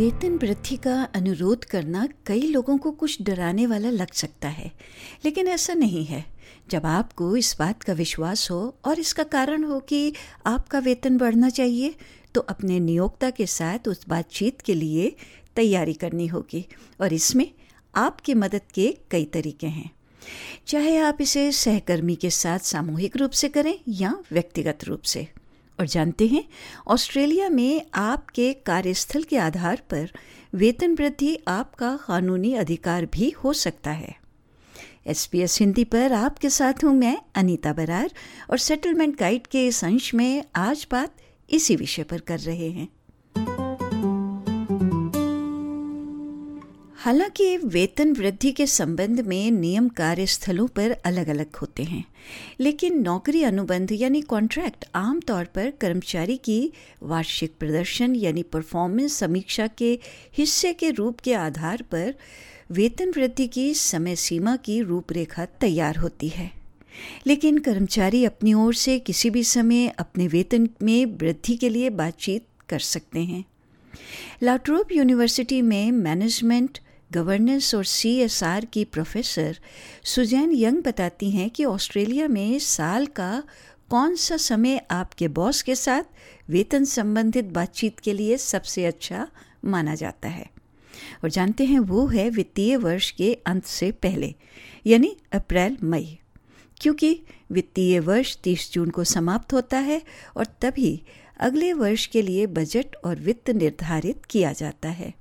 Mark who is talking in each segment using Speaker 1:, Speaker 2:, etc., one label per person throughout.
Speaker 1: वेतन वृद्धि का अनुरोध करना कई लोगों को कुछ डराने वाला लग सकता है। लेकिन ऐसा नहीं है। जब आपको इस बात का विश्वास हो और इसका कारण हो कि आपका वेतन बढ़ना चाहिए तो अपने नियोक्ता के साथ उस बातचीत के लिए तैयारी करनी होगी और इसमें आपकी मदद के कई तरीके हैं। चाहे आप इसे सहकर्मी के साथ सामूहिक रूप से करें या व्यक्तिगत रूप से। और जानते हैं, ऑस्ट्रेलिया में आपके कार्यस्थल के आधार पर वेतन वृद्धि आपका कानूनी अधिकार भी हो सकता है। एस पी एस हिंदी पर आपके साथ हूँ मैं, अनीता बरार, और सेटलमेंट गाइड के इस अंश में आज बात इसी विषय पर कर रहे हैं। हालाँकि वेतन वृद्धि के संबंध में नियम कार्यस्थलों पर अलग अलग होते हैं, लेकिन नौकरी अनुबंध यानी कॉन्ट्रैक्ट आमतौर पर कर्मचारी की वार्षिक प्रदर्शन यानी परफॉर्मेंस समीक्षा के हिस्से के रूप के आधार पर वेतन वृद्धि की समय सीमा की रूपरेखा तैयार होती है। लेकिन कर्मचारी अपनी ओर से किसी भी समय अपने वेतन में वृद्धि के लिए बातचीत कर सकते हैं। लाट्रोप यूनिवर्सिटी में मैनेजमेंट गवर्नेंस और सीएसआर की प्रोफेसर सुजैन यंग बताती हैं कि ऑस्ट्रेलिया में साल का कौन सा समय आपके बॉस के साथ वेतन संबंधित बातचीत के लिए सबसे अच्छा माना जाता है। और जानते हैं वो है वित्तीय वर्ष के अंत से पहले, यानी अप्रैल, मई, क्योंकि वित्तीय वर्ष 30 जून को समाप्त होता है और तभी अगले वर्ष के लिए बजट और वित्त निर्धारित किया जाता है।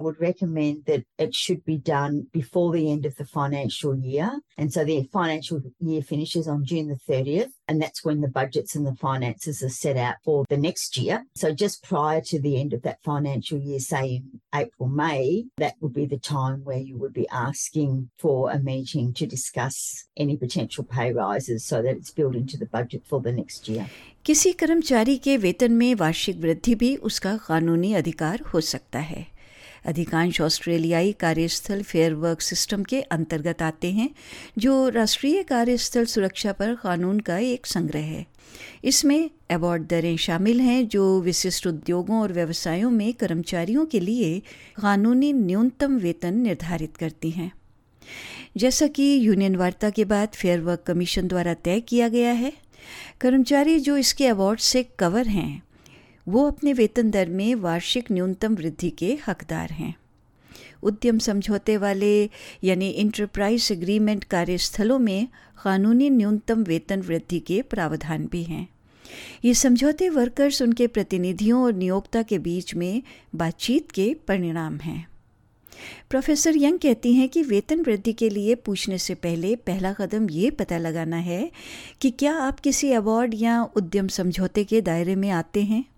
Speaker 2: would recommend that it should be done before the end of the financial year. And so the financial year finishes on June the 30th, and that's when the budgets and the finances are set out for the next year. So just prior to the end of that financial year, say in April, May, that would be the time where you would be asking for a meeting to discuss any potential pay rises so that it's built into the budget for the next year.
Speaker 1: किसी कर्मचारी के वेतन में वार्षिक वृद्धि भी उसका कानूनी अधिकार हो सकता है अधिकांश ऑस्ट्रेलियाई कार्यस्थल फेयर वर्क सिस्टम के अंतर्गत आते हैं, जो राष्ट्रीय कार्यस्थल सुरक्षा पर कानून का एक संग्रह है। इसमें अवार्ड दरें शामिल हैं, जो विशिष्ट उद्योगों और व्यवसायों में कर्मचारियों के लिए कानूनी न्यूनतम वेतन निर्धारित करती हैं। जैसा कि यूनियन वार्ता के बाद फेयर वर्क कमीशन द्वारा तय किया गया है, कर्मचारी जो इसके अवार्ड से कवर हैं वो अपने वेतन दर में वार्षिक न्यूनतम वृद्धि के हकदार हैं। उद्यम समझौते वाले, यानी इंटरप्राइज एग्रीमेंट कार्यस्थलों में कानूनी न्यूनतम वेतन वृद्धि के प्रावधान भी हैं। ये समझौते वर्कर्स उनके प्रतिनिधियों और नियोक्ता के बीच में बातचीत के परिणाम हैं। प्रोफेसर यंग कहती हैं कि वेतन वृद्धि के लिए पूछने से पहले पहला कदम ये पता लगाना है कि क्या आप किसी अवार्ड या उद्यम समझौते के दायरे में आते हैं?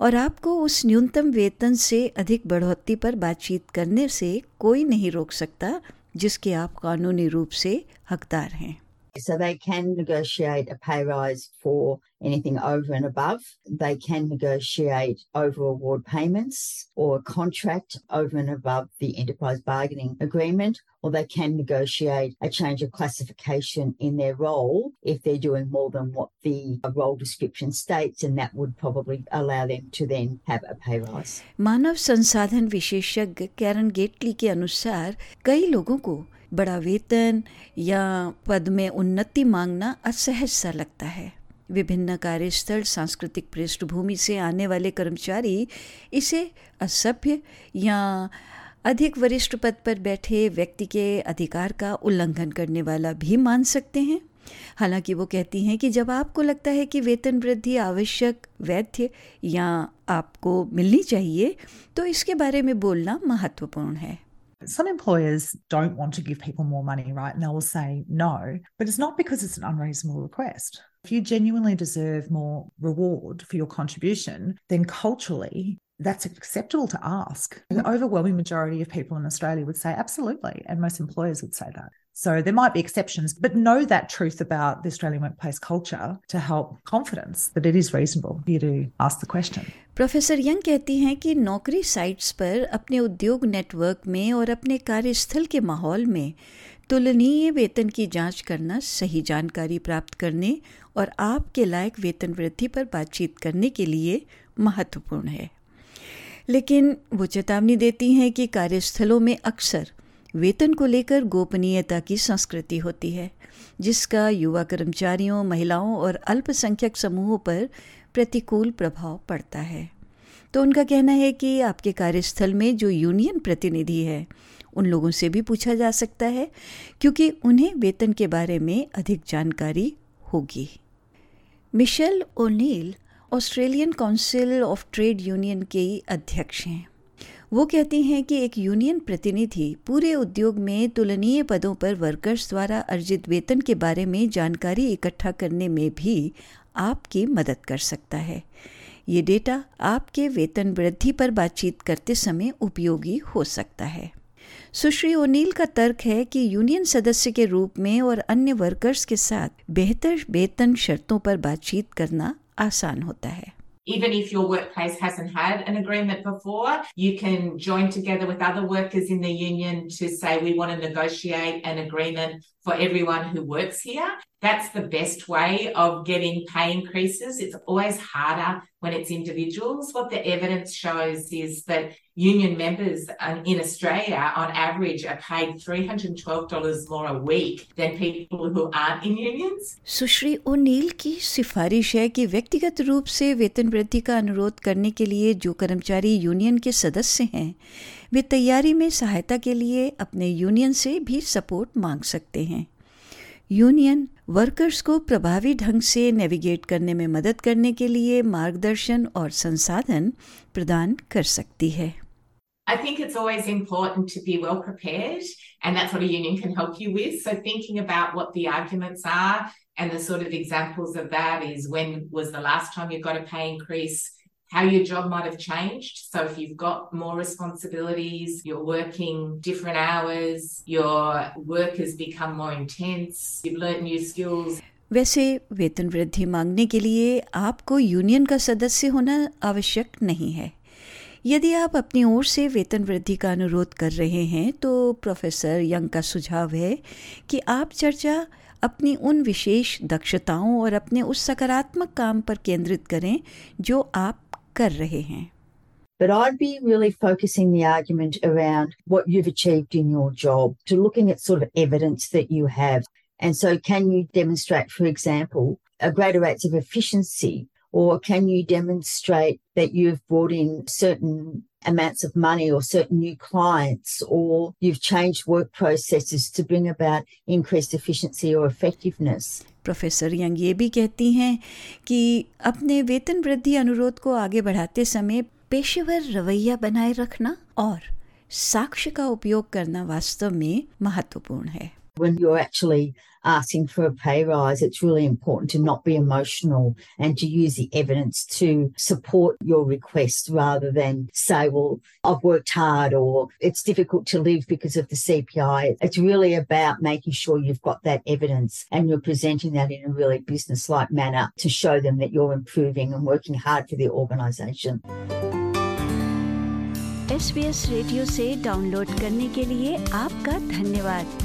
Speaker 1: और आपको उस न्यूनतम वेतन से अधिक बढ़ोतरी पर बातचीत करने से कोई नहीं रोक सकता, जिसके आप कानूनी रूप से हकदार हैं।
Speaker 2: So they can negotiate a pay rise for anything over and above. They can negotiate over award payments or a contract over and above the enterprise bargaining agreement, or they can negotiate a change of classification in their role if they're doing more than what the role description states, and that would probably allow them to then have a pay rise.
Speaker 1: मानव संसाधन विशेषज्ञ Karen Gately के अनुसार कई लोगों को बड़ा वेतन या पद में उन्नति मांगना असहज सा लगता है। विभिन्न कार्यस्थल, सांस्कृतिक पृष्ठभूमि से आने वाले कर्मचारी इसे असभ्य या अधिक वरिष्ठ पद पर बैठे व्यक्ति के अधिकार का उल्लंघन करने वाला भी मान सकते हैं। हालाँकि वो कहती हैं कि जब आपको लगता है कि वेतन वृद्धि आवश्यक, वैध या आपको मिलनी चाहिए तो इसके बारे में बोलना महत्वपूर्ण है।
Speaker 3: Some employers don't want to give people more money, right? And they will say no, but it's not because it's an unreasonable request. If you genuinely deserve more reward for your contribution, then culturally, that's acceptable to ask. The overwhelming majority of people in Australia would say absolutely, and most employers would say that. So there might be exceptions, but know that truth about the Australian workplace culture to help confidence that it is reasonable for you to ask the question.
Speaker 1: Professor Young कहती हैं कि नौकरी sites पर अपने उद्योग network में और अपने कार्यस्थल के माहौल में तुलनीय वेतन की जाँच करना सही जानकारी प्राप्त करने और आपके लायक वेतन वृद्धि पर बातचीत करने के लिए महत्वपूर्ण है लेकिन वो चेतावनी देती हैं कि कार्यस्थलों में अक्सर वेतन को लेकर गोपनीयता की संस्कृति होती है, जिसका युवा कर्मचारियों, महिलाओं और अल्पसंख्यक समूहों पर प्रतिकूल प्रभाव पड़ता है। तो उनका कहना है कि आपके कार्यस्थल में जो यूनियन प्रतिनिधि है, उन लोगों से भी पूछा जा सकता है, क्योंकि उन्हें वेतन के बारे में अधिक जानकारी होगी। Michelle O'Neill, Australian council of trade union के अध्यक्ष हैं। वो कहती हैं कि एक यूनियन प्रतिनिधि पूरे उद्योग में तुलनीय पदों पर वर्कर्स द्वारा अर्जित वेतन के बारे में जानकारी इकट्ठा करने में भी आपकी मदद कर सकता है। ये डेटा आपके वेतन वृद्धि पर बातचीत करते समय उपयोगी हो सकता है। सुश्री ओनील का तर्क है कि यूनियन सदस्य के रूप में और अन्य वर्कर्स के साथ बेहतर वेतन शर्तों पर बातचीत करना आसान होता है।
Speaker 4: Even if your workplace hasn't had an agreement before, you can join together with other workers in the union to say we want to negotiate an agreement for everyone who works here. That's the best way of getting pay increases. It's always harder when it's individuals. What the evidence shows is that union members in Australia, on average, are paid $312 more a week than people who aren't in unions.
Speaker 1: Sushri O'Neill की सिफारिश है कि व्यक्तिगत रूप से वेतन वृद्धि का अनुरोध करने के लिए जो कर्मचारी यूनियन के सदस्य हैं वे तैयारी में सहायता के लिए अपने यूनियन से भी सपोर्ट मांग सकते हैं यूनियन वर्कर्स को प्रभावी ढंग से नेविगेट करने में मदद करने के लिए मार्गदर्शन और संसाधन प्रदान कर सकती है
Speaker 4: I think it's always important to be well prepared, and that's what a union can help you with. So, thinking about what the arguments are, and the sort of examples of that is when was the last time you got a pay increase? How your job might have changed. So if you've got more responsibilities, you're working different hours, your work has become more intense, you've learned new skills.
Speaker 1: वैसे वेतन वृद्धि मांगने के लिए आपको union का सदस्य होना आवश्यक नहीं है यदि आप अपनी ओर से वेतन वृद्धि का अनुरोध कर रहे हैं तो प्रोफेसर यंग का सुझाव है कि आप चर्चा अपनी उन विशेष दक्षताओं और अपने उस सकारात्मक काम पर केंद्रित करें जो आप कर रहे हैं
Speaker 2: But I'd be really focusing the argument around what you've achieved in your job, to looking at sort of evidence that you have. And so, can you demonstrate, for example, a greater rates of efficiency, or can you demonstrate that you've brought in certain amounts of money or certain new clients, or you've changed work processes to bring about increased efficiency or effectiveness?
Speaker 1: Professor Young ये भी कहती हैं कि अपने वेतन वृद्धि अनुरोध को आगे बढ़ाते समय पेशेवर रवैया बनाए रखना और साक्ष्य का उपयोग करना वास्तव में महत्वपूर्ण है
Speaker 2: when you're actually asking for a pay rise, it's really important to not be emotional and to use the evidence to support your request rather than say, well, I've worked hard or it's difficult to live because of the CPI. It's really about making sure you've got that evidence and you're presenting that in a really business like manner to show them that you're improving and working hard for the organisation.
Speaker 1: SBS radio से download करने के लिए आपका धन्यवाद